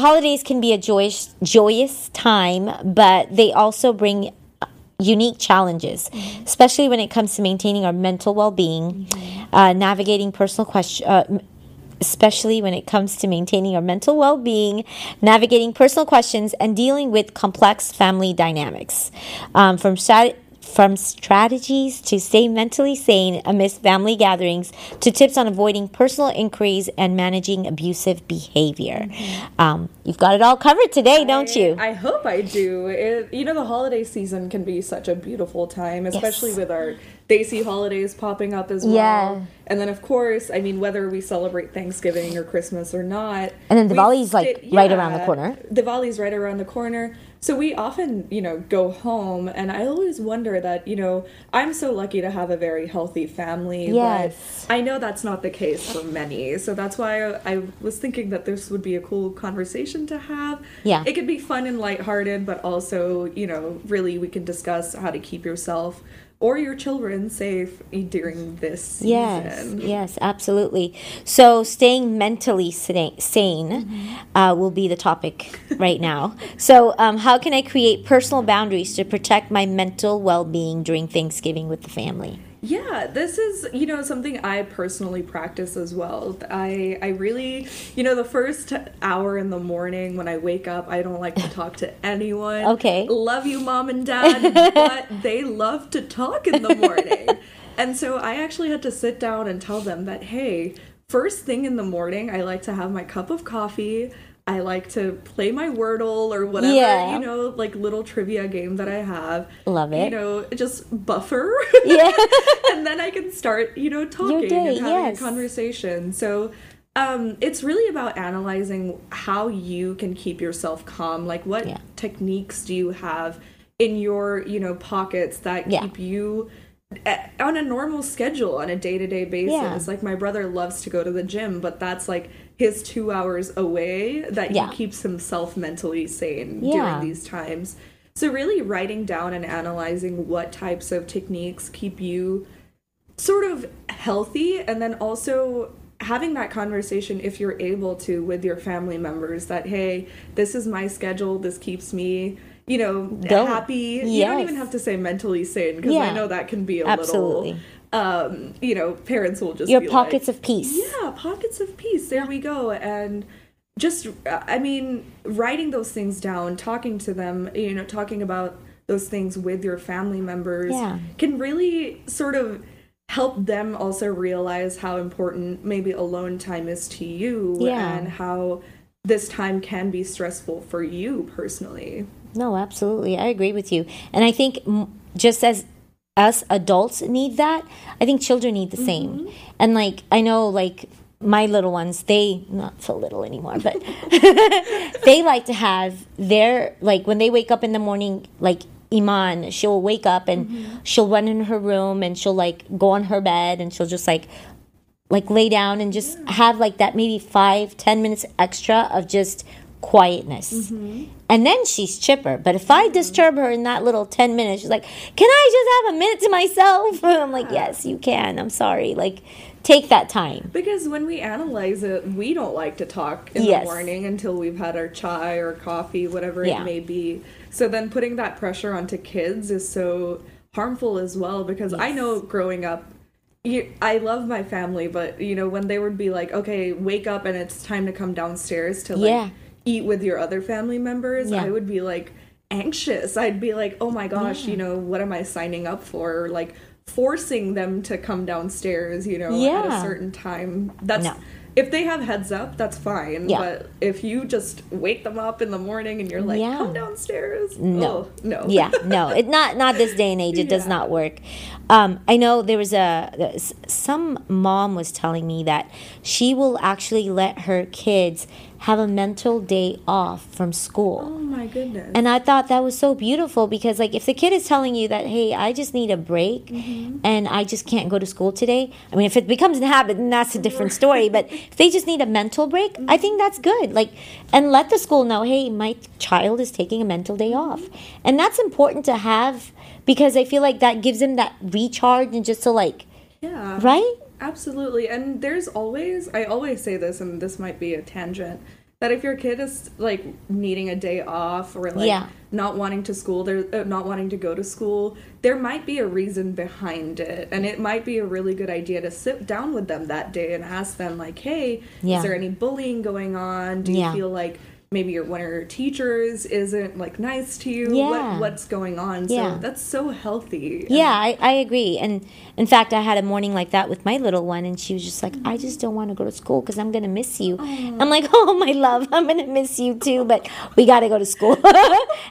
holidays can be a joyous joyous time, but they also bring unique challenges, mm-hmm. especially when it comes to maintaining our mental well-being, mm-hmm. uh, navigating personal questions. Uh, especially when it comes to maintaining our mental well being, navigating personal questions, and dealing with complex family dynamics. Um, from from strategies to stay mentally sane amidst family gatherings to tips on avoiding personal inquiries and managing abusive behavior. Mm-hmm. Um, you've got it all covered today, I, don't you? I hope I do. It, you know, the holiday season can be such a beautiful time, especially yes. with our Desi holidays popping up as well. Yeah. And then, of course, I mean, whether we celebrate Thanksgiving or Christmas or not. And then Diwali's like yeah, right around the corner. Diwali's right around the corner. So we often, you know, go home, and I always wonder that, you know, I'm so lucky to have a very healthy family. Yes. I know that's not the case for many. So that's why I, I was thinking that this would be a cool conversation to have. Yeah. It could be fun and lighthearted, but also, you know, really we can discuss how to keep yourself or your children safe during this season. Yes, yes, absolutely. So, staying mentally sane mm-hmm. uh, will be the topic right now. so, um, how can I create personal boundaries to protect my mental well being during Thanksgiving with the family? Yeah, this is, you know, something I personally practice as well. I I really, you know, the first hour in the morning when I wake up, I don't like to talk to anyone. Okay. Love you mom and dad, but they love to talk in the morning. and so I actually had to sit down and tell them that hey, first thing in the morning, I like to have my cup of coffee. I like to play my Wordle or whatever, yeah. you know, like little trivia game that I have. Love it. You know, just buffer. Yeah. and then I can start, you know, talking day, and having yes. a conversation. So um, it's really about analyzing how you can keep yourself calm. Like, what yeah. techniques do you have in your, you know, pockets that yeah. keep you eh, on a normal schedule on a day-to-day basis yeah. like my brother loves to go to the gym but that's like his two hours away that yeah. he keeps himself mentally sane yeah. during these times. So, really writing down and analyzing what types of techniques keep you sort of healthy, and then also having that conversation if you're able to with your family members that, hey, this is my schedule, this keeps me you know, don't. happy. Yes. You don't even have to say mentally sane because yeah. I know that can be a Absolutely. little um, you know, parents will just your pockets like, of peace. Yeah, pockets of peace. There we go. And just, I mean, writing those things down, talking to them, you know, talking about those things with your family members yeah. can really sort of help them also realize how important maybe alone time is to you yeah. and how this time can be stressful for you personally. No, absolutely. I agree with you. And I think just as us adults need that, I think children need the same. Mm-hmm. And like I know like my little ones, they not so little anymore, but they like to have their like when they wake up in the morning, like Iman, she'll wake up and mm-hmm. she'll run in her room and she'll like go on her bed and she'll just like like lay down and just yeah. have like that maybe five ten minutes extra of just quietness. Mm-hmm. And then she's chipper. But if I mm-hmm. disturb her in that little 10 minutes, she's like, Can I just have a minute to myself? I'm like, Yes, you can. I'm sorry. Like, take that time. Because when we analyze it, we don't like to talk in yes. the morning until we've had our chai or coffee, whatever yeah. it may be. So then putting that pressure onto kids is so harmful as well because yes. I know growing up I love my family, but you know when they would be like, "Okay, wake up and it's time to come downstairs to like yeah eat with your other family members, yeah. I would be like anxious. I'd be like, oh my gosh, yeah. you know, what am I signing up for? Like forcing them to come downstairs, you know, yeah. at a certain time. That's no. if they have heads up, that's fine. But if you just wake them up in the morning and you're like, come downstairs, no, oh, no, yeah, no, it not not this day and age. It does not work. Um, I know there was a some mom was telling me that she will actually let her kids have a mental day off from school. Oh my goodness. And I thought that was so beautiful because like if the kid is telling you that hey, I just need a break mm-hmm. and I just can't go to school today. I mean, if it becomes an habit, then that's a different story, but if they just need a mental break, mm-hmm. I think that's good. Like and let the school know, "Hey, my child is taking a mental day mm-hmm. off." And that's important to have because I feel like that gives them that recharge and just to like Yeah. Right? Absolutely. And there's always, I always say this, and this might be a tangent. that if your kid is like needing a day off or like yeah. not wanting to school they're uh, not wanting to go to school there might be a reason behind it and it might be a really good idea to sit down with them that day and ask them like hey yeah. is there any bullying going on do you yeah. feel like maybe your one of your teachers isn't like nice to you yeah. What, what's going on? Yeah. that's so healthy. Yeah I, I agree. And in fact i had a morning like that with my little one and she was just like i just don't want to go to school because i'm gonna miss you. Aww. i'm like oh my love i'm gonna miss you too but we gotta go to school.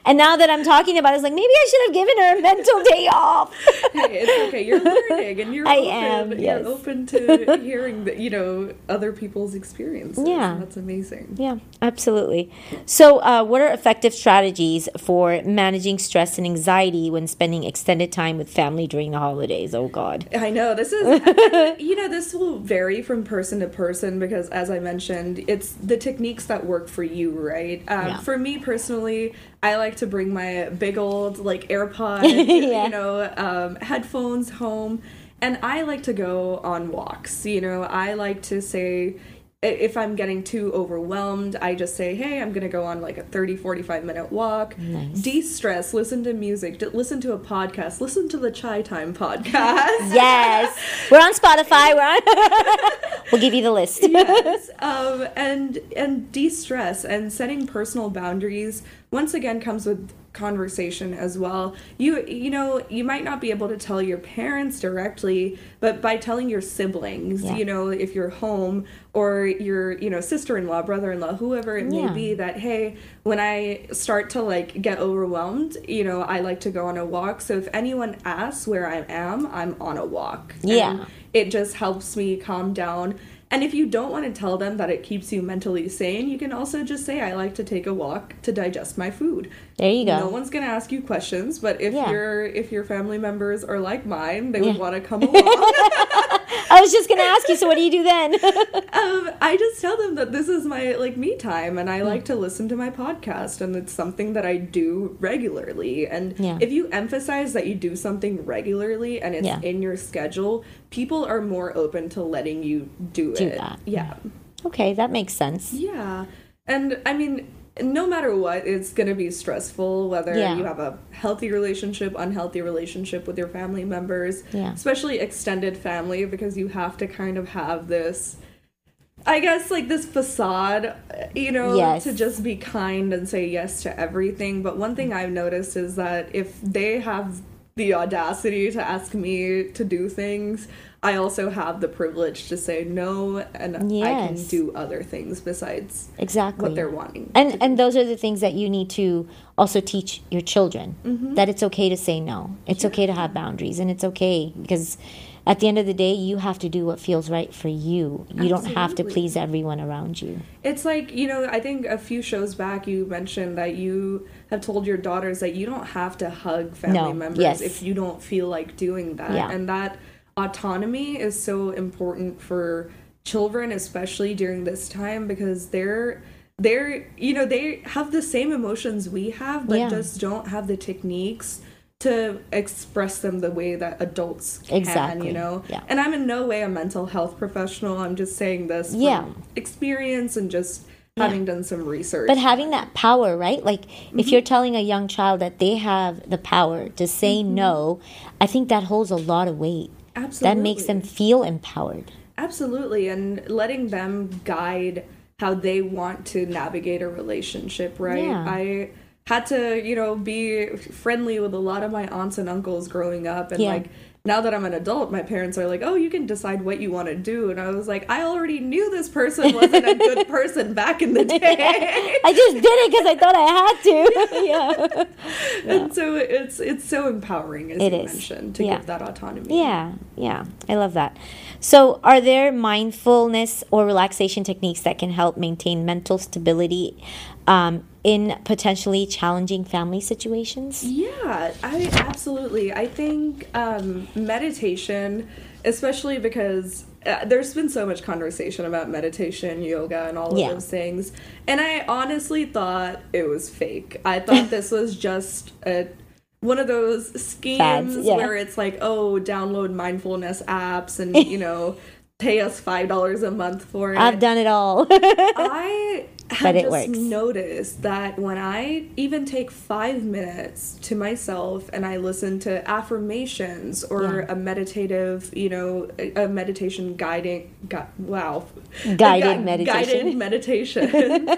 And now that i'm talking about it it's like maybe i should have given her a mental day off. Hey it's okay. You're learning and you're I open, am, yes. you're open to hearing that you know other people's experiences. Yeah. That's amazing. Yeah absolutely so, uh, what are effective strategies for managing stress and anxiety when spending extended time with family during the holidays? Oh, God. I know. This is, you know, this will vary from person to person because, as I mentioned, it's the techniques that work for you, right? Um, yeah. For me personally, I like to bring my big old, like, AirPod, yeah. you know, um, headphones home. And I like to go on walks. You know, I like to say, if I'm getting too overwhelmed, I just say, hey, I'm going to go on like a 30, 45 minute walk. Nice. De stress, listen to music, listen to a podcast, listen to the Chai Time podcast. yes. We're on Spotify. We're on. we'll give you the list. yes. Um, and and de stress and setting personal boundaries once again comes with conversation as well. You you know, you might not be able to tell your parents directly, but by telling your siblings, yeah. you know, if you're home or your, you know, sister-in-law, brother-in-law, whoever it yeah. may be that hey, when I start to like get overwhelmed, you know, I like to go on a walk. So if anyone asks where I am, I'm on a walk. Yeah. And it just helps me calm down and if you don't want to tell them that it keeps you mentally sane, you can also just say, I like to take a walk to digest my food. There you go. No one's gonna ask you questions, but if yeah. your if your family members are like mine, they yeah. would want to come along. I was just gonna ask you. So what do you do then? um, I just tell them that this is my like me time, and I like to listen to my podcast, and it's something that I do regularly. And yeah. if you emphasize that you do something regularly and it's in your schedule, people are more open to letting you do, do it. That. Yeah. Okay, that makes sense. Yeah. And I mean, no matter what, it's going to be stressful whether yeah. you have a healthy relationship, unhealthy relationship with your family members, yeah. especially extended family, because you have to kind of have this. I guess like this facade, you know, yes. to just be kind and say yes to everything. But one thing I've noticed is that if they have the audacity to ask me to do things, I also have the privilege to say no and yes. I can do other things besides exactly what they're wanting. And and those are the things that you need to also teach your children mm-hmm. that it's okay to say no. It's yeah. okay to have boundaries and it's okay because at the end of the day you have to do what feels right for you. You Absolutely. don't have to please everyone around you. It's like, you know, I think a few shows back you mentioned that you have told your daughters that you don't have to hug family no. members yes. if you don't feel like doing that. Yeah. And that autonomy is so important for children especially during this time because they're they're you know they have the same emotions we have but yeah. just don't have the techniques to express them the way that adults can exactly. you know yeah. and i'm in no way a mental health professional i'm just saying this yeah experience and just having done some research but having that power right like mm-hmm. if you're telling a young child that they have the power to say mm-hmm. no i think that holds a lot of weight Absolutely. That makes them feel empowered. Absolutely. And letting them guide how they want to navigate a relationship, right? Yeah. I had to, you know, be friendly with a lot of my aunts and uncles growing up and yeah. like now that I'm an adult, my parents are like, "Oh, you can decide what you want to do," and I was like, "I already knew this person wasn't a good person back in the day. I just did it because I thought I had to." yeah. yeah. And so it's it's so empowering, as it you is. mentioned, to yeah. give that autonomy. Yeah, yeah, I love that. So, are there mindfulness or relaxation techniques that can help maintain mental stability um, in potentially challenging family situations? Yeah, I absolutely. I think um, meditation, especially because uh, there's been so much conversation about meditation, yoga, and all of yeah. those things, and I honestly thought it was fake. I thought this was just a one of those schemes yeah. where it's like, oh, download mindfulness apps and you know pay us five dollars a month for it. I've done it all. I but it works. Notice that when I even take five minutes to myself and I listen to affirmations or yeah. a meditative, you know, a, a meditation guiding, gu- wow, guided gu- meditation, guided meditation.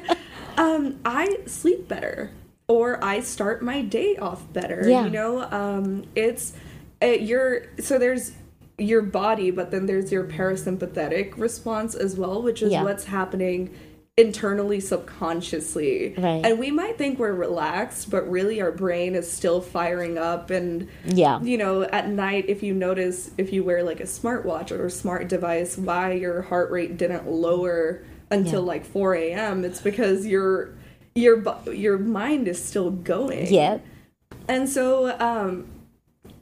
um, I sleep better, or I start my day off better. Yeah. You know, um, it's it, you're so there's your body, but then there's your parasympathetic response as well, which is yeah. what's happening internally subconsciously right. and we might think we're relaxed but really our brain is still firing up and yeah you know at night if you notice if you wear like a smartwatch or a smart device why your heart rate didn't lower until yeah. like 4 a.m it's because your your your mind is still going. Yeah and so um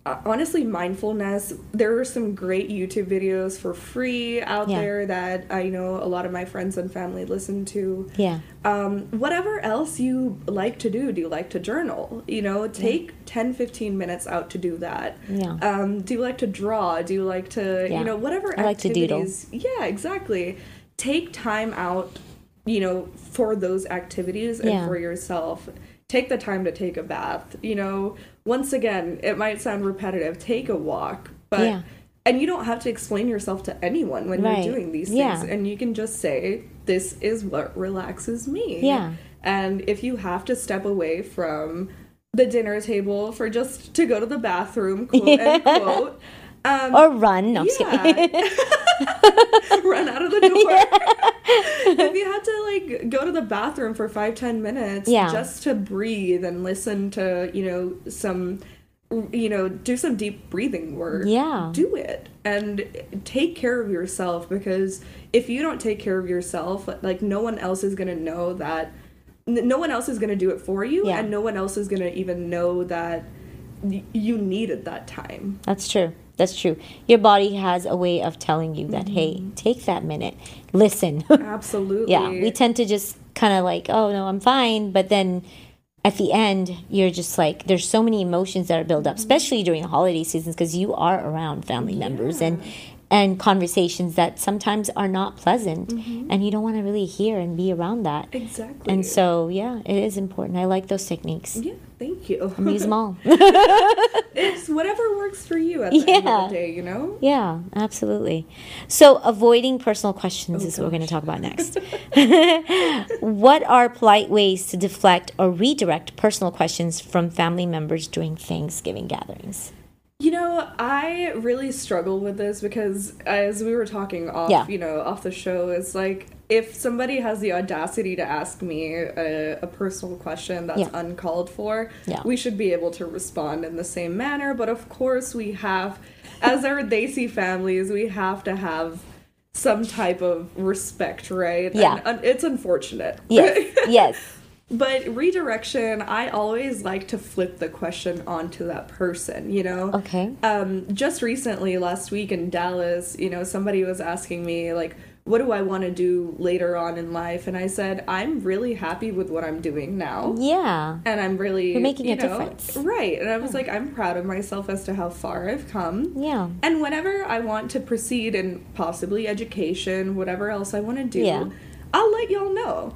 uh, honestly mindfulness there are some great youtube videos for free out yeah. there that i know a lot of my friends and family listen to. Yeah. Um, whatever else you like to do do you like to journal? You know take yeah. 10 15 minutes out to do that. Yeah. Um, do you like to draw? Do you like to yeah. you know whatever I like activities yeah exactly. Take time out you know for those activities and for yourself take the time to take a bath you know once again, it might sound repetitive. Take a walk, but yeah. and you don't have to explain yourself to anyone when right. you're doing these things, yeah. and you can just say, "This is what relaxes me." Yeah. And if you have to step away from the dinner table for just to go to the bathroom, quote yeah. unquote. Um, or run. No, yeah. run out of the door. Yeah. if you had to like go to the bathroom for five ten minutes yeah. just to breathe and listen to you know some you know do some deep breathing work yeah do it and take care of yourself because if you don't take care of yourself like no one else is going to know that no one else is going to do it for you yeah. and no one else is going to even know that you needed that time that's true that's true. Your body has a way of telling you that, mm-hmm. hey, take that minute, listen. Absolutely. yeah, we tend to just kind of like, oh no, I'm fine, but then at the end, you're just like, there's so many emotions that are built up, mm-hmm. especially during the holiday seasons, because you are around family yeah. members and and conversations that sometimes are not pleasant mm-hmm. and you don't want to really hear and be around that. Exactly. And so yeah it is important. I like those techniques. Yeah thank you. And use them all it's whatever works for you at the yeah. end of the day you know? Yeah absolutely. So avoiding personal questions oh, is gosh. what we're going to talk about next. What are polite ways to deflect or redirect personal questions from family members during thanksgiving gatherings you know, I really struggle with this because as we were talking off, yeah. you know, off the show, it's like if somebody has the audacity to ask me a, a personal question that's yeah. uncalled for, yeah. we should be able to respond in the same manner. But of course, we have, as our Desi families, we have to have some type of respect, right? Yeah. And, and it's unfortunate. Yes. yes. But redirection, I always like to flip the question onto that person, you know? Okay. Um, just recently, last week in Dallas, you know, somebody was asking me, like, what do I want to do later on in life? And I said, I'm really happy with what I'm doing now. Yeah. And I'm really You're making you a know, difference. Right. And I was yeah. like, I'm proud of myself as to how far I've come. Yeah. And whenever I want to proceed in possibly education, whatever else I want to do, yeah. I'll let y'all know.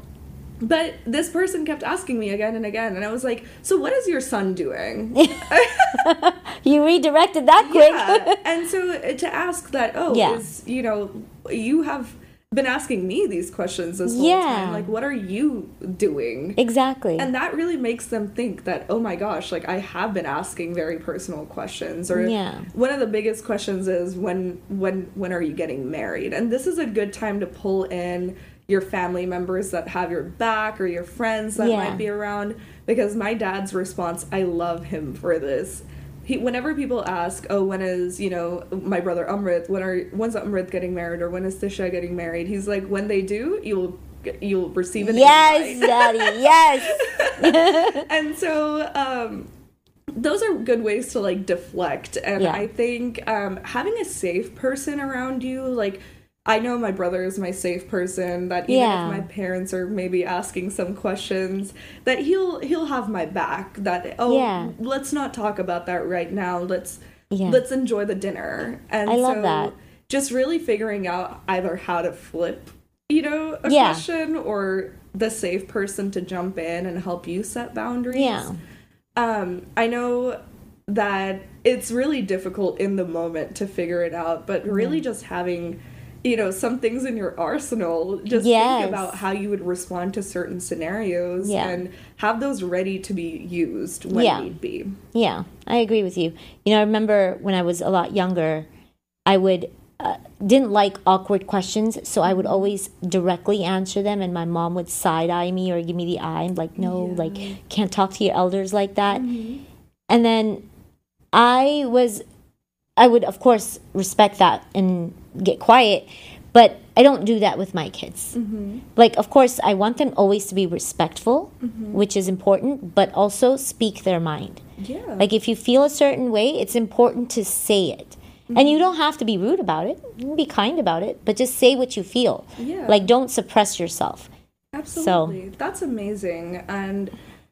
But this person kept asking me again and again, and I was like, "So what is your son doing?" you redirected that quick. yeah, and so uh, to ask that, oh, yeah. is you know, you have been asking me these questions this whole yeah. time. Like, what are you doing? Exactly. And that really makes them think that, oh my gosh, like I have been asking very personal questions. Or yeah. one of the biggest questions is when when when are you getting married? And this is a good time to pull in your family members that have your back or your friends that yeah. might be around because my dad's response i love him for this. He whenever people ask oh when is you know my brother amrit when are when's amrit getting married or when is Tishya getting married? He's like when they do you'll you'll receive an yes daddy yes. And so um those are good ways to like deflect. And yeah. i think um having a safe person around you like I know my brother is my safe person that even yeah. if my parents are maybe asking some questions that he'll he'll have my back that oh yeah. let's not talk about that right now let's yeah. let's enjoy the dinner and I love so that. just really figuring out either how to flip you know a yeah. question or the safe person to jump in and help you set boundaries. Yeah. Um, I know that it's really difficult in the moment to figure it out, but really just having you know some things in your arsenal just yes. think about how you would respond to certain scenarios yeah. and have those ready to be used when yeah. need be yeah i agree with you you know i remember when i was a lot younger i would uh, didn't like awkward questions, so I would mm-hmm. always directly answer them, and my mom would side eye me or give me the eye. I'm like, no, yeah. like can't talk to your elders like that. Mm-hmm. And then I was, I would of course respect that and get quiet, but I don't do that with my kids. Mm-hmm. Like, of course, I want them always to be respectful, mm-hmm. which is important, but also speak their mind. Yeah. Like, if you feel a certain way, it's important to say it. Mm-hmm. And you don't have to be rude about it. Be kind about it, but just say what you feel. Yeah. Like, don't suppress yourself. Absolutely. So, That's amazing. And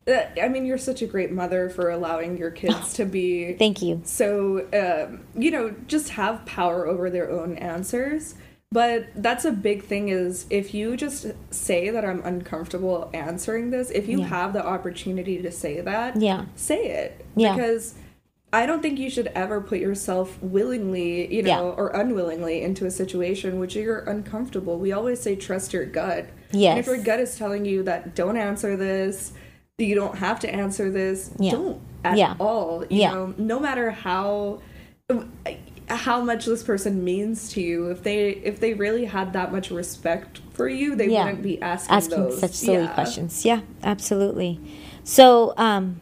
I mean, you're such a great mother for allowing your kids to be. Thank you. So, um, you know, just have power over their own answers. But that's a big thing is if you just say that I'm uncomfortable answering this, if you yeah. have the opportunity to say that, yeah. say it. Yeah. Because I don't think you should ever put yourself willingly, you know, yeah. or unwillingly into a situation which you're uncomfortable. We always say trust your gut. Yes. And if your gut is telling you that don't answer this, you don't have to answer this, yeah. don't at yeah. all. You yeah. know, no matter how how much this person means to you if they if they really had that much respect for you they yeah. wouldn't be asking, asking those. such silly questions yeah absolutely so um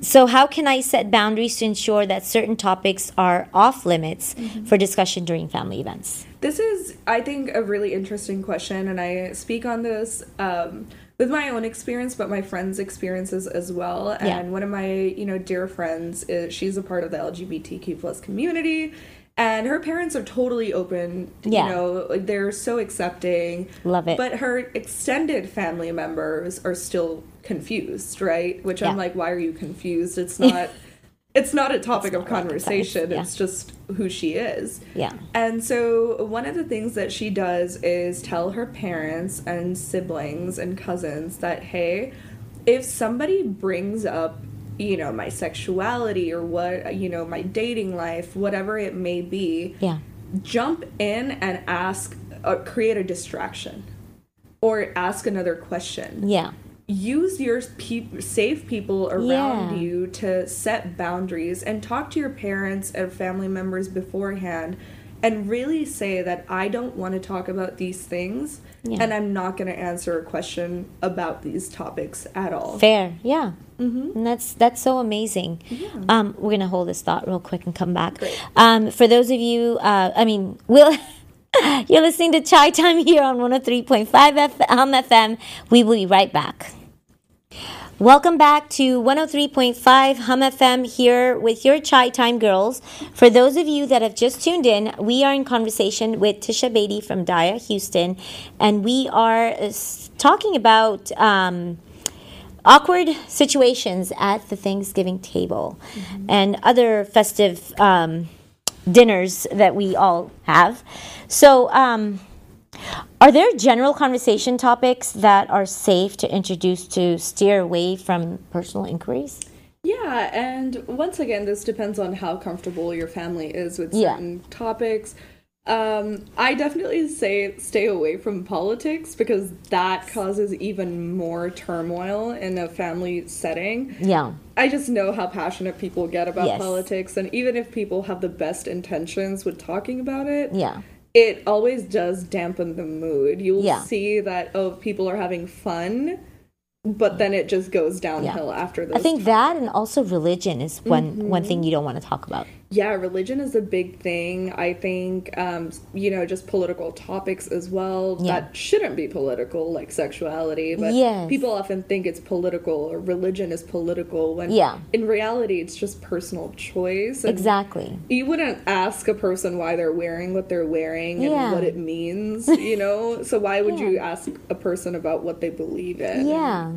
so how can i set boundaries to ensure that certain topics are off limits mm-hmm. for discussion during family events this is i think a really interesting question and i speak on this um, with my own experience, but my friends' experiences as well. And yeah. one of my, you know, dear friends, is, she's a part of the LGBTQ plus community, and her parents are totally open. Yeah. You know, like they're so accepting. Love it. But her extended family members are still confused, right? Which yeah. I'm like, why are you confused? It's not. it's not a topic of conversation. Yeah. It's just who she is. Yeah. And so one of the things that she does is tell her parents and siblings and cousins that hey, if somebody brings up you know my sexuality or what you know my dating life whatever it may be yeah jump in and ask uh, create a distraction or ask another question yeah use your pe- safe people around yeah. you to set boundaries and talk to your parents and family members beforehand and really say that I don't want to talk about these things yeah. and I'm not going to answer a question about these topics at all. Fair, yeah. Mm-hmm. And that's that's so amazing. Yeah. Um, we're gonna hold this thought real quick and come back. Um, for those of you, uh, I mean, we'll you're listening to Chai Time here on 103.5 F- Hum FM. We will be right back. Welcome back to 103.5 Hum FM here with your Chai Time Girls. For those of you that have just tuned in, we are in conversation with Tishya Bedi from Daya Houston, and we are uh, talking about um, awkward situations at the Thanksgiving table mm-hmm. and other festive um, dinners that we all have. So, um, are there general conversation topics that are safe to introduce to steer away from personal inquiries? Yeah, and once again, this depends on how comfortable your family is with certain yeah. topics. Um, I definitely say stay away from politics because that causes even more turmoil in a family setting. Yeah. I just know how passionate people get about yes. politics, and even if people have the best intentions with talking about it, yeah it always does dampen the mood. You'll yeah. see that oh people are having fun but then it just goes downhill yeah. after that. I think that and also religion is one mm-hmm. one thing you don't want to talk about. Yeah, religion is a big thing. I think um, you know, just political topics as well yeah. that shouldn't be political, like sexuality. But yes. people often think it's political or religion is political when yeah. in reality it's just personal choice. exactly. You wouldn't ask a person why they're wearing what they're wearing and yeah. what it means, you know? so why would you ask a person about what they believe in? Yeah.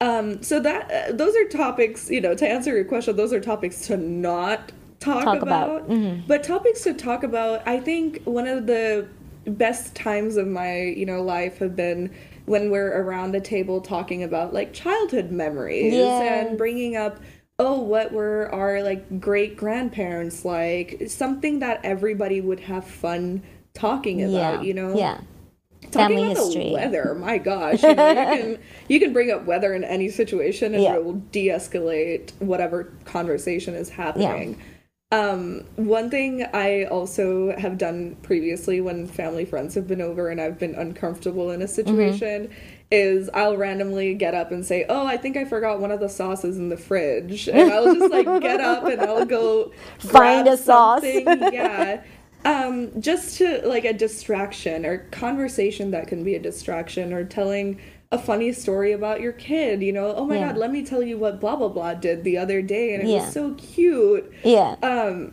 Um, so that uh, those are topics, you know, to answer your question, those are topics to not talk, talk about. about. Mm-hmm. But topics to talk about, I think one of the best times of my, you know, life have been when we're around the table talking about like childhood memories and bringing up oh what were our like great grandparents like something that everybody would have fun talking about yeah. you know yeah Talking Family about history. the weather, my gosh, you, know, you, can you can bring up weather in any situation and yeah. it will de-escalate whatever conversation is happening. Yeah. Um, one thing I also have done previously when family friends have been over and I've been uncomfortable in a mm-hmm. situation mm-hmm. is I'll randomly get up and say, "Oh, I think I forgot one of the sauces in the fridge," and I'll just like get up and I'll go find a sauce. yeah. Um, just to like a distraction or conversation that can be a distraction or telling a funny story about your kid, you know, oh my yeah. god, let me tell you what blah blah blah did the other day and it yeah. was so cute. Yeah. Um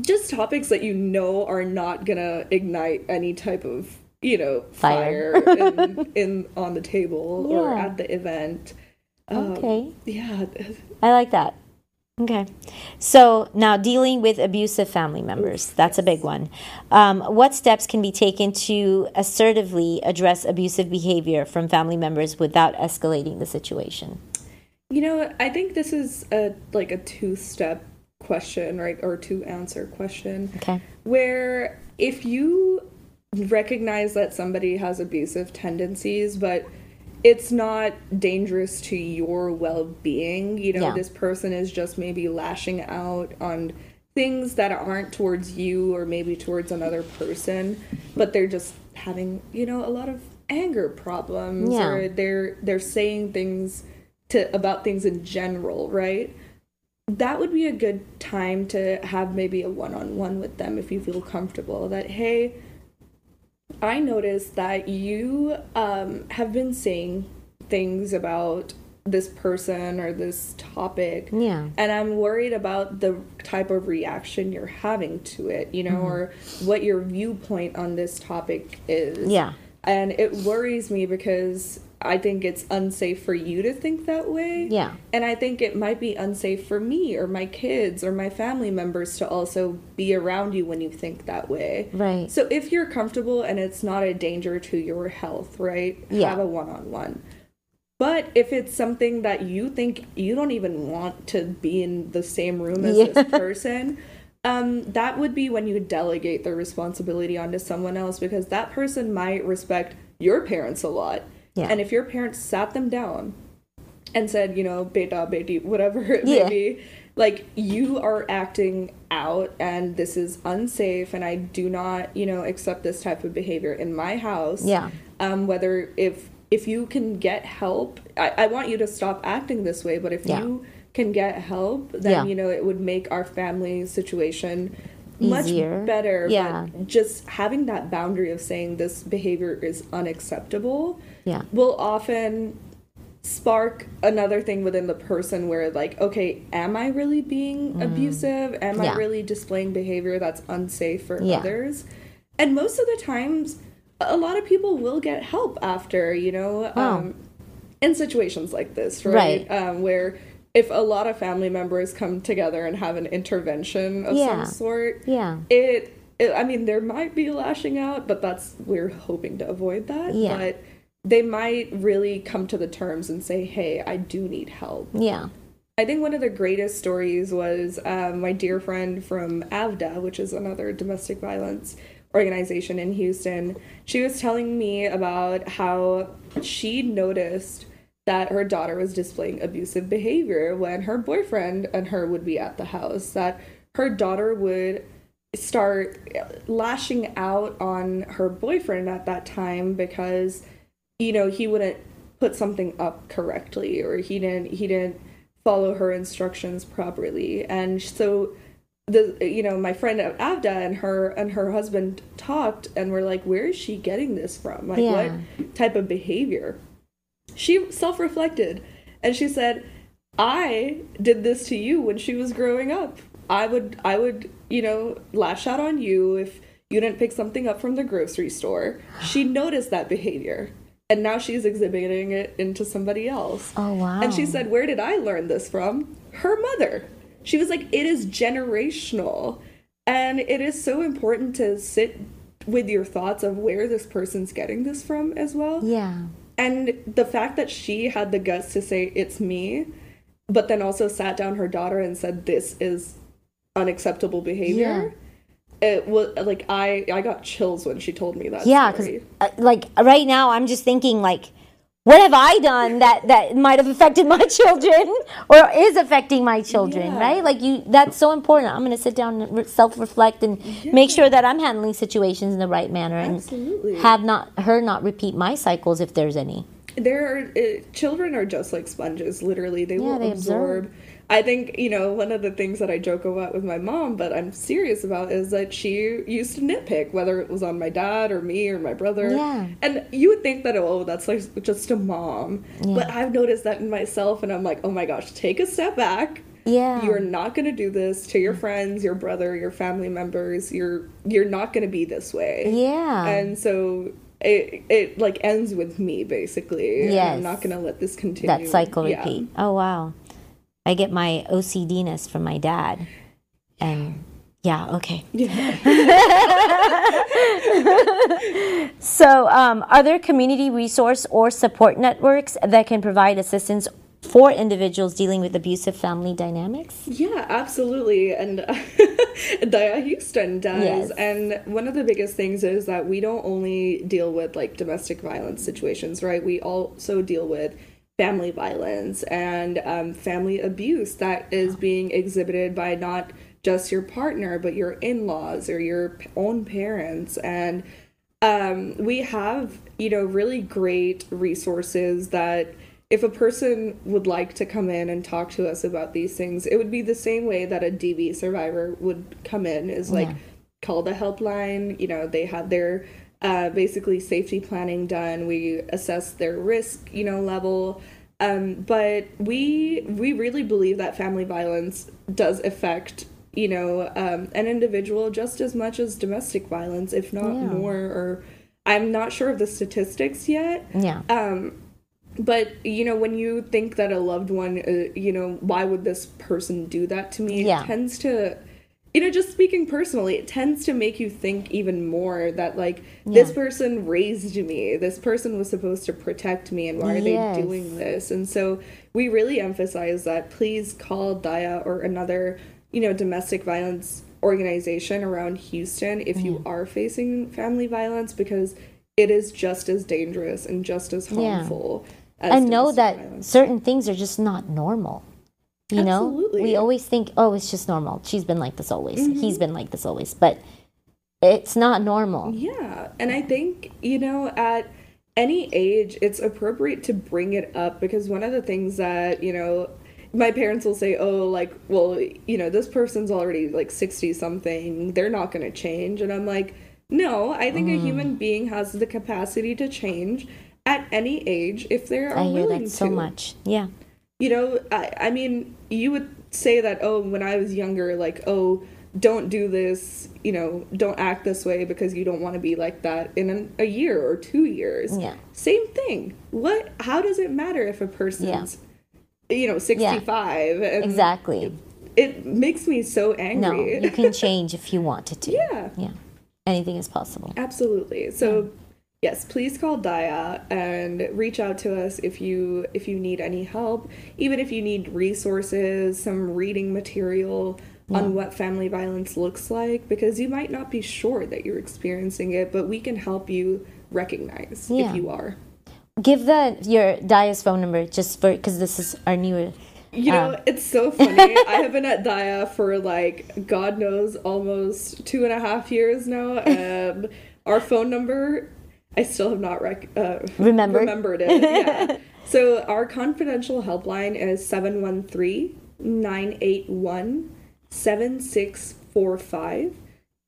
just topics that you know are not gonna ignite any type of, you know, fire, fire in, in, on the table yeah. or at the event. Um, okay. Yeah. I like that. Okay. So now dealing with abusive family members, that's a big one. Um, what steps can be taken to assertively address abusive behavior from family members without escalating the situation? You know, I think this is a like a two-step question, right? Or two-answer question. Okay. Where if you recognize that somebody has abusive tendencies, but it's not dangerous to your well-being you know yeah. this person is just maybe lashing out on things that aren't towards you or maybe towards another person but they're just having you know a lot of anger problems yeah. or they're they're saying things to about things in general right that would be a good time to have maybe a one-on-one with them if you feel comfortable that hey I noticed that you um, have been saying things about this person or this topic. Yeah. And I'm worried about the type of reaction you're having to it, you know, mm-hmm. or what your viewpoint on this topic is. Yeah. And it worries me because I think it's unsafe for you to think that way. Yeah. And I think it might be unsafe for me or my kids or my family members to also be around you when you think that way. Right. So if you're comfortable and it's not a danger to your health, right? Yeah. Have a one on one. But if it's something that you think you don't even want to be in the same room as yeah. this person, um, that would be when you delegate the responsibility onto someone else because that person might respect your parents a lot yeah. And if your parents sat them down and said, you know, beta, beti, whatever it yeah. may be, like you are acting out and this is unsafe and I do not, you know, accept this type of behavior in my house. Yeah. Um, whether if if you can get help, I, I want you to stop acting this way, but if yeah. you can get help, then yeah. you know it would make our family situation Easier. much better. Yeah. But just having that boundary of saying this behavior is unacceptable yeah. will often spark another thing within the person where like okay am i really being mm. abusive am yeah. i really displaying behavior that's unsafe for yeah. others and most of the times a lot of people will get help after you know wow. um, in situations like this right, right. Um, where if a lot of family members come together and have an intervention of yeah. some sort yeah it, it i mean there might be lashing out but that's we're hoping to avoid that yeah. but they might really come to the terms and say, hey, I do need help. Yeah. I think one of the greatest stories was um, my dear friend from AVDA, which is another domestic violence organization in Houston. She was telling me about how she noticed that her daughter was displaying abusive behavior when her boyfriend and her would be at the house, that her daughter would start lashing out on her boyfriend at that time because you know, he wouldn't put something up correctly or he didn't he didn't follow her instructions properly. And so the you know, my friend Avda and her and her husband talked and were like, Where is she getting this from? Like yeah. what type of behavior? She self reflected and she said, I did this to you when she was growing up. I would I would, you know, lash out on you if you didn't pick something up from the grocery store. She noticed that behavior and now she's exhibiting it into somebody else. Oh wow. And she said, "Where did I learn this from?" Her mother. She was like, "It is generational." And it is so important to sit with your thoughts of where this person's getting this from as well. Yeah. And the fact that she had the guts to say it's me, but then also sat down her daughter and said this is unacceptable behavior. Yeah. It was like I I got chills when she told me that. Yeah, because uh, like right now I'm just thinking like what have I done that that might have affected my children or is affecting my children, yeah. right? Like you, that's so important. I'm going to sit down and self reflect and yeah. make sure that I'm handling situations in the right manner and Absolutely. have not her not repeat my cycles if there's any. There are uh, children are just like sponges. Literally, they yeah, will they absorb. absorb I think, you know, one of the things that I joke about with my mom, but I'm serious about, is that she used to nitpick, whether it was on my dad or me or my brother. Yeah. And you would think that, oh, that's like just a mom. Yeah. But I've noticed that in myself, and I'm like, oh my gosh, take a step back. Yeah. You're not going to do this to your friends, your brother, your family members. You're you're not going to be this way. Yeah. And so it it like ends with me basically. Yes. I'm not going to let this continue. That cycle yeah. repeat. Oh wow. I get my OCDness from my dad. And yeah, okay. Yeah. so, um, are there community resource or support networks that can provide assistance for individuals dealing with abusive family dynamics? Yeah, absolutely. And uh, Daya Houston does. Yes. And one of the biggest things is that we don't only deal with like domestic violence situations, right? We also deal with family violence and um, family abuse that is being exhibited by not just your partner but your in-laws or your own parents and um, we have you know really great resources that if a person would like to come in and talk to us about these things it would be the same way that a dv survivor would come in is like yeah. call the helpline you know they have their uh, basically safety planning done. We assess their risk, you know, level. Um, but we we really believe that family violence does affect you know um, an individual just as much as domestic violence, if not yeah. more. Or I'm not sure of the statistics yet. Yeah. Um, but you know when you think that a loved one, uh, you know, why would this person do that to me? Yeah. It tends to you know, just speaking personally, it tends to make you think even more that like yeah. this person raised me, this person was supposed to protect me, and why are yes. they doing this? And so we really emphasize that please call Daya or another, you know, domestic violence organization around Houston if you mm-hmm. are facing family violence because it is just as dangerous and just as harmful. Yeah. As and know that violence. certain things are just not normal. You Absolutely. know, we always think, oh, it's just normal. She's been like this always. Mm-hmm. He's been like this always. But it's not normal. Yeah. And I think, you know, at any age, it's appropriate to bring it up because one of the things that, you know, my parents will say, oh, like, well, you know, this person's already like 60 something. They're not going to change. And I'm like, no, I think mm. a human being has the capacity to change at any age if they're I hear that so much. Yeah you know I, I mean you would say that oh when i was younger like oh don't do this you know don't act this way because you don't want to be like that in an, a year or two years. Yeah. Same thing. What how does it matter if a person's yeah. you know 65 yeah. exactly. it, it, makes me so angry. no you can change if you wanted to. Yeah. Yeah. Anything is possible. Absolutely. So yeah yes please call daya and reach out to us if you if you need any help even if you need resources some reading material yeah. on what family violence looks like because you might not be sure that you're experiencing it but we can help you recognize yeah. if you are give the your daya's phone number just for because this is our newer you know, uh. it's so funny. I have been at Daya for like, God knows, almost two and a half years now. Our phone number I still have not rec- uh, remembered. remembered it. Yeah. so our confidential helpline is 713 981 7645.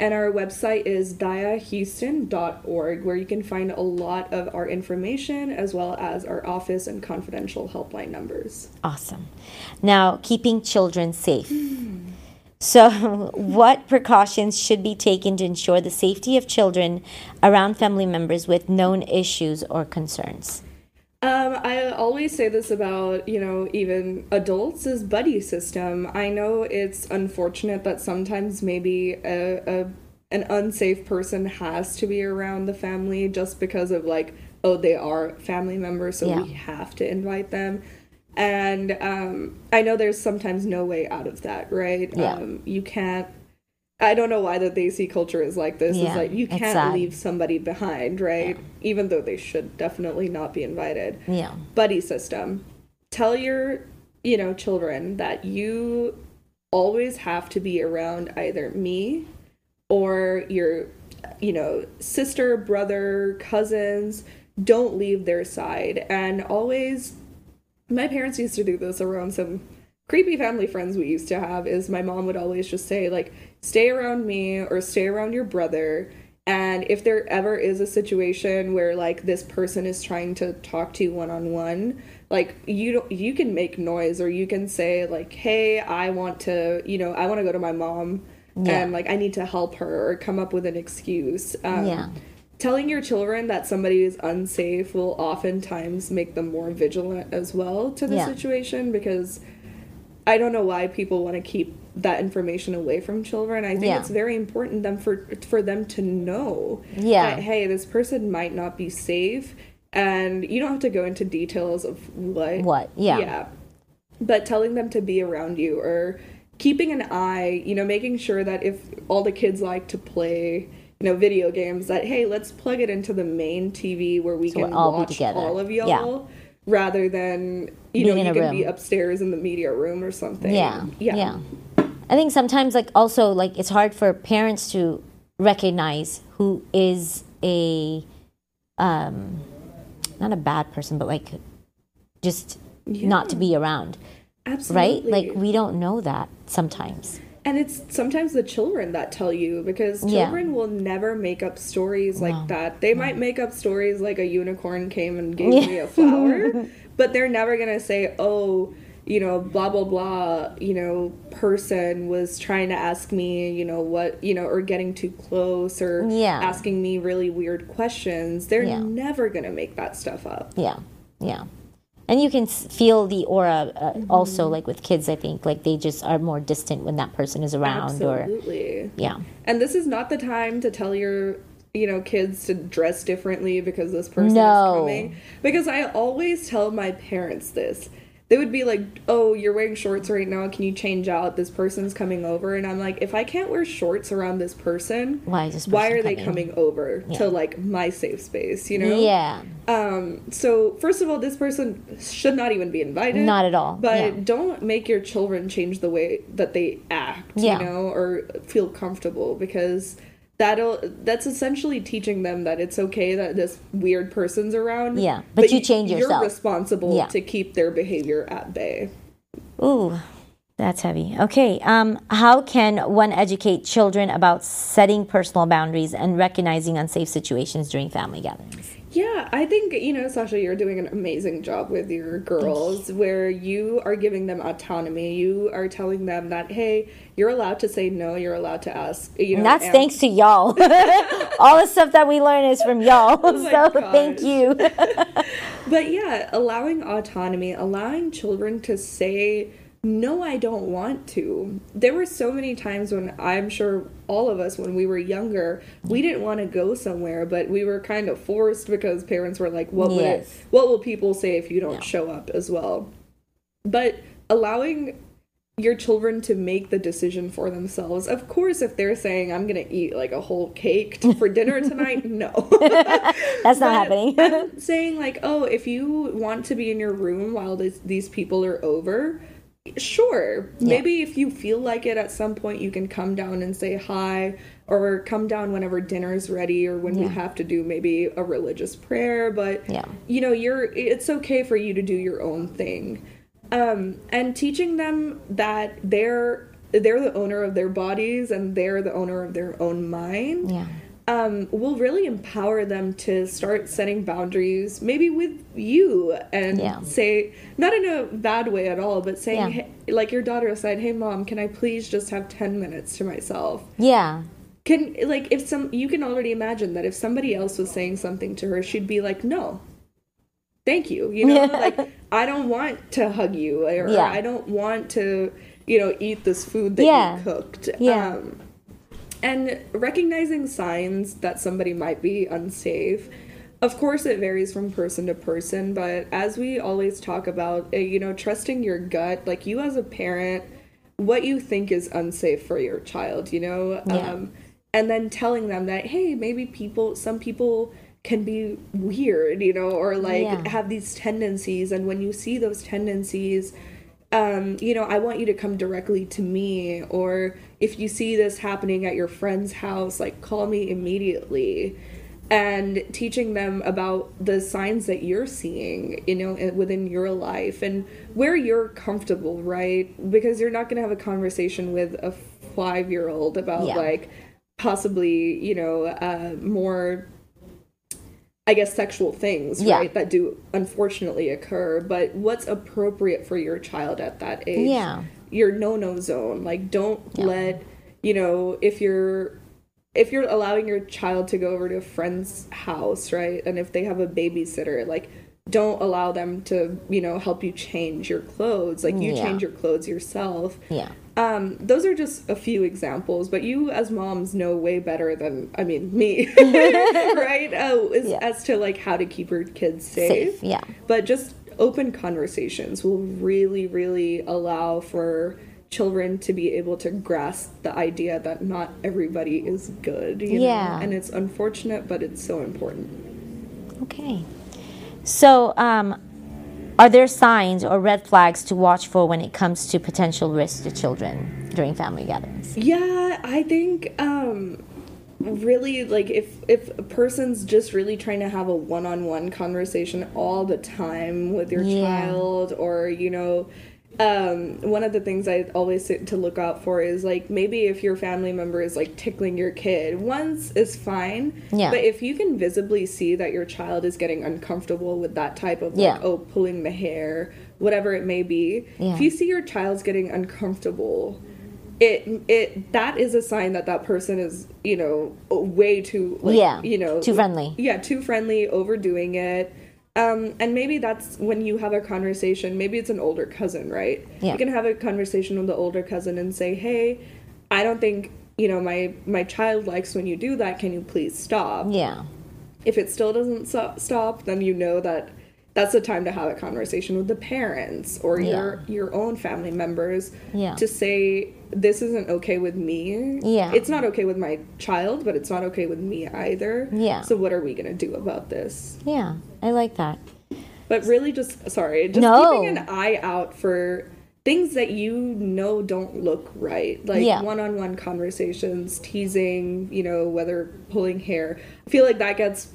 And our website is dayahouston.org, where you can find a lot of our information as well as our office and confidential helpline numbers. Awesome. Now, keeping children safe. So, what precautions should be taken to ensure the safety of children around family members with known issues or concerns? Um, I always say this about, you know, even adults is buddy system. I know it's unfortunate that sometimes maybe a, a an unsafe person has to be around the family just because of like oh they are family members so yeah. we have to invite them and um, i know there's sometimes no way out of that right yeah. Um, you can't I don't know why the Desi culture is like this. Yeah, it's like you can't leave somebody behind, right? Yeah. Even though they should definitely not be invited. Yeah. Buddy system. Tell your, you know, children that you always have to be around either me or your, you know, sister, brother, cousins. Don't leave their side and always my parents used to do this around some creepy family friends we used to have is my mom would always just say like stay around me or stay around your brother. And if there ever is a situation where like this person is trying to talk to you one on one like you don't you can make noise or you can say like hey i want to you know i want to go to my mom yeah. and like i need to help her or come up with an excuse. Um, yeah telling your children that somebody is unsafe will oftentimes make them more vigilant as well to the yeah. situation because I don't know why people want to keep that information away from children. I think yeah. it's very important them for for them to know yeah. that hey, this person might not be safe, and you don't have to go into details of what what yeah yeah, but telling them to be around you or keeping an eye, you know, making sure that if all the kids like to play you know video games that hey let's plug it into the main tv where we so can all watch all of y'all yeah rather than you Being know you can room. be upstairs in the media room or something. Yeah, yeah, yeah. I think sometimes like also like it's hard for parents to recognize who is a um not a bad person but like just yeah. not to be around. Absolutely. Right? Like we don't know that sometimes and it's sometimes the children that tell you because children yeah. will never make up stories like no. that. They no. might make up stories like a unicorn came and gave me a flower, but they're never going to say, "Oh, you know, blah blah blah, you know, person was trying to ask me, you know, what, you know, or getting too close or yeah. asking me really weird questions." They're yeah. never going to make that stuff up. Yeah. Yeah and you can feel the aura uh, mm-hmm. also like with kids i think like they just are more distant when that person is around Absolutely. or yeah and this is not the time to tell your you know kids to dress differently because this person no. is coming because i always tell my parents this they would be like, "Oh, you're wearing shorts right now. Can you change out? This person's coming over." And I'm like, "If I can't wear shorts around this person, why is this why are coming? they coming over yeah. to like my safe space? You know? Yeah. Um. So first of all, this person should not even be invited. Not at all. But yeah. don't make your children change the way that they act. Yeah. You know, or feel comfortable because that'll that's essentially teaching them that it's okay that this weird person's around. Yeah, but, but you change yourself. You're responsible yeah. to keep their behavior at bay. Ooh, that's heavy. Okay, um, how can one educate children about setting personal boundaries and recognizing unsafe situations during family gatherings? Yeah, I think, you know, Sasha, you're doing an amazing job with your girls where you are giving them autonomy. You are telling them that, hey, you're allowed to say no, you're allowed to ask. You know, and that's and- thanks to y'all. All the stuff that we learn is from y'all. Oh so gosh. thank you. but yeah, allowing autonomy, allowing children to say, no, I don't want to. There were so many times when I'm sure all of us, when we were younger, we didn't want to go somewhere, but we were kind of forced because parents were like, "What yes. will what will people say if you don't yeah. show up?" As well, but allowing your children to make the decision for themselves. Of course, if they're saying, I'm going to eat like a whole cake for dinner tonight, no. That's not happening. saying, like, oh, if you want to be in your room while this, these people are over, Sure. Yeah. Maybe if you feel like it at some point, you can come down and say hi, or come down whenever dinner's ready, or when yeah. you have to do maybe a religious prayer. But yeah. you know, you're it's okay for you to do your own thing, um, and teaching them that they're they're the owner of their bodies and they're the owner of their own mind. Yeah um, will really empower them to start setting boundaries, maybe with you, and yeah. say, not in a bad way at all, but saying, yeah. hey, like your daughter said, hey, mom, can I please just have 10 minutes to myself? Yeah. Can, like, if some, you can already imagine that if somebody else was saying something to her, she'd be like, no, thank you. You know, like, I don't want to hug you, or, yeah. I don't want to, you know, eat this food that you cooked. Yeah. Um, and recognizing signs that somebody might be unsafe of course it varies from person to person but as we always talk about eh, you know trusting your gut like you as a parent what you think is unsafe for your child you know yeah. um, and then telling them that hey maybe people some people can be weird you know or like yeah. have these tendencies and when you see those tendencies um, you know, I want you to come directly to me. Or if you see this happening at your friend's house, like call me immediately and teaching them about the signs that you're seeing you know within your life and where you're comfortable right because you're not going to have a conversation with a five year old about yeah. like possibly you know uh, more i guess sexual things yeah. right that do unfortunately occur but what's appropriate for your child at that age yeah your no no zone like don't yeah. let you know if you're if you're allowing your child to go over to a friend's house, right, and if they have a babysitter, like don't allow them to, you know, help you change your clothes. Like you yeah. change your clothes yourself. Yeah. Um, those are just a few examples, but you as moms know way better than I mean me, right? Uh, as, yeah. as to like how to keep your kids safe. safe. Yeah. But just open conversations will really, really allow for children to be able to grasp the idea that not everybody is good. yeah. Know? And it's unfortunate, but it's so important. Okay. So, um, are there signs or red flags to watch for when it comes to potential risks to children during family gatherings? Yeah, I think um, really like if if a person's just really trying to have a one-on-one conversation all the time with your yeah. child or you know um, one of the things I always say to look out for is like maybe if your family member is like tickling your kid, once is fine. Yeah. But if you can visibly see that your child is getting uncomfortable with that type of like, yeah. oh, pulling the hair, whatever it may be, yeah. if you see your child's getting uncomfortable, it it that is a sign that that person is you know way too like, yeah you know too friendly yeah too friendly overdoing it um, and maybe that's when you have a conversation. Maybe it's an older cousin, right? Yeah. You can have a conversation with the older cousin and say, "Hey, I don't think you know my my child likes when you do that. Can you please stop?" Yeah. If it still doesn't so- stop, then you know that that's the time to have a conversation with the parents or yeah. your your own family members yeah. to say this isn't okay with me. Yeah. It's not okay with my child, but it's not okay with me either. Yeah. So what are we going to do about this? Yeah. I like that. But really just sorry, just no. keeping an eye out for things that you know don't look right. Like yeah. one-on-one conversations, teasing, you know, whether pulling hair. I feel like that gets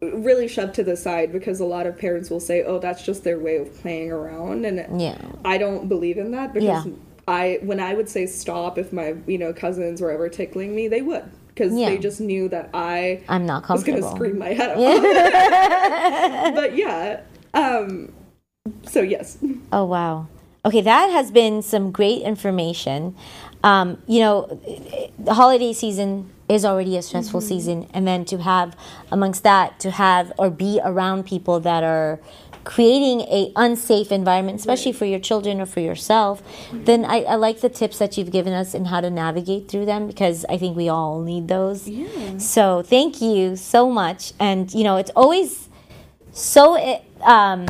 really shoved to the side because a lot of parents will say, "Oh, that's just their way of playing around," and yeah. I don't believe in that because yeah. I when I would say stop if my you know cousins were ever tickling me, they would because yeah. they just knew that I I'm not comfortable. was gonna scream my head off. but yeah, um, so yes. Oh wow. Okay, that has been some great information. Um, you know, the holiday season is already a stressful mm-hmm. season, and then to have amongst that to have or be around people that are creating a unsafe environment, especially for your children or for yourself, then I, I, like the tips that you've given us and how to navigate through them because I think we all need those. Yeah. So thank you so much, and you know it's always so. Um,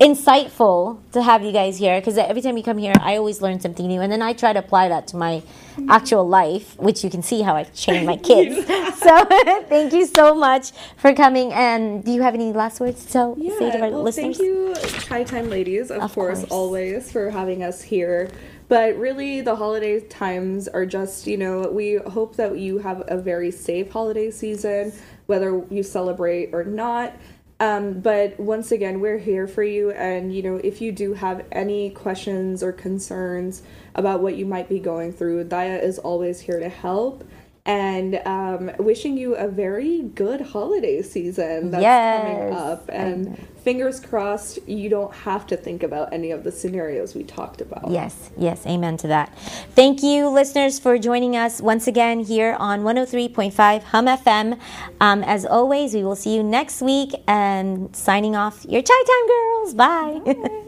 insightful to have you guys here because every time you come here, I always learn something new, and then I try to apply that to my actual life, which you can see how I've trained my kids. so thank you so much for coming. And do you have any last words to yeah, say to our well, listeners? Thank you, Chai Time Ladies, of, of course, course, always for having us here. But really, the holiday times are just, you know, we hope that you have a very safe holiday season, whether you celebrate or not. Um, but once again, we're here for you. And, you know, if you do have any questions or concerns about what you might be going through, Daya is always here to help and um, wishing you a very good holiday season that's yes. coming up. And fingers crossed, you don't have to think about any of the scenarios we talked about. Yes, yes, amen to that. Thank you, listeners, for joining us once again here on 103.5 Hum FM. Um, as always, we will see you next week. And signing off, your Chai Time Girls. Bye. Bye.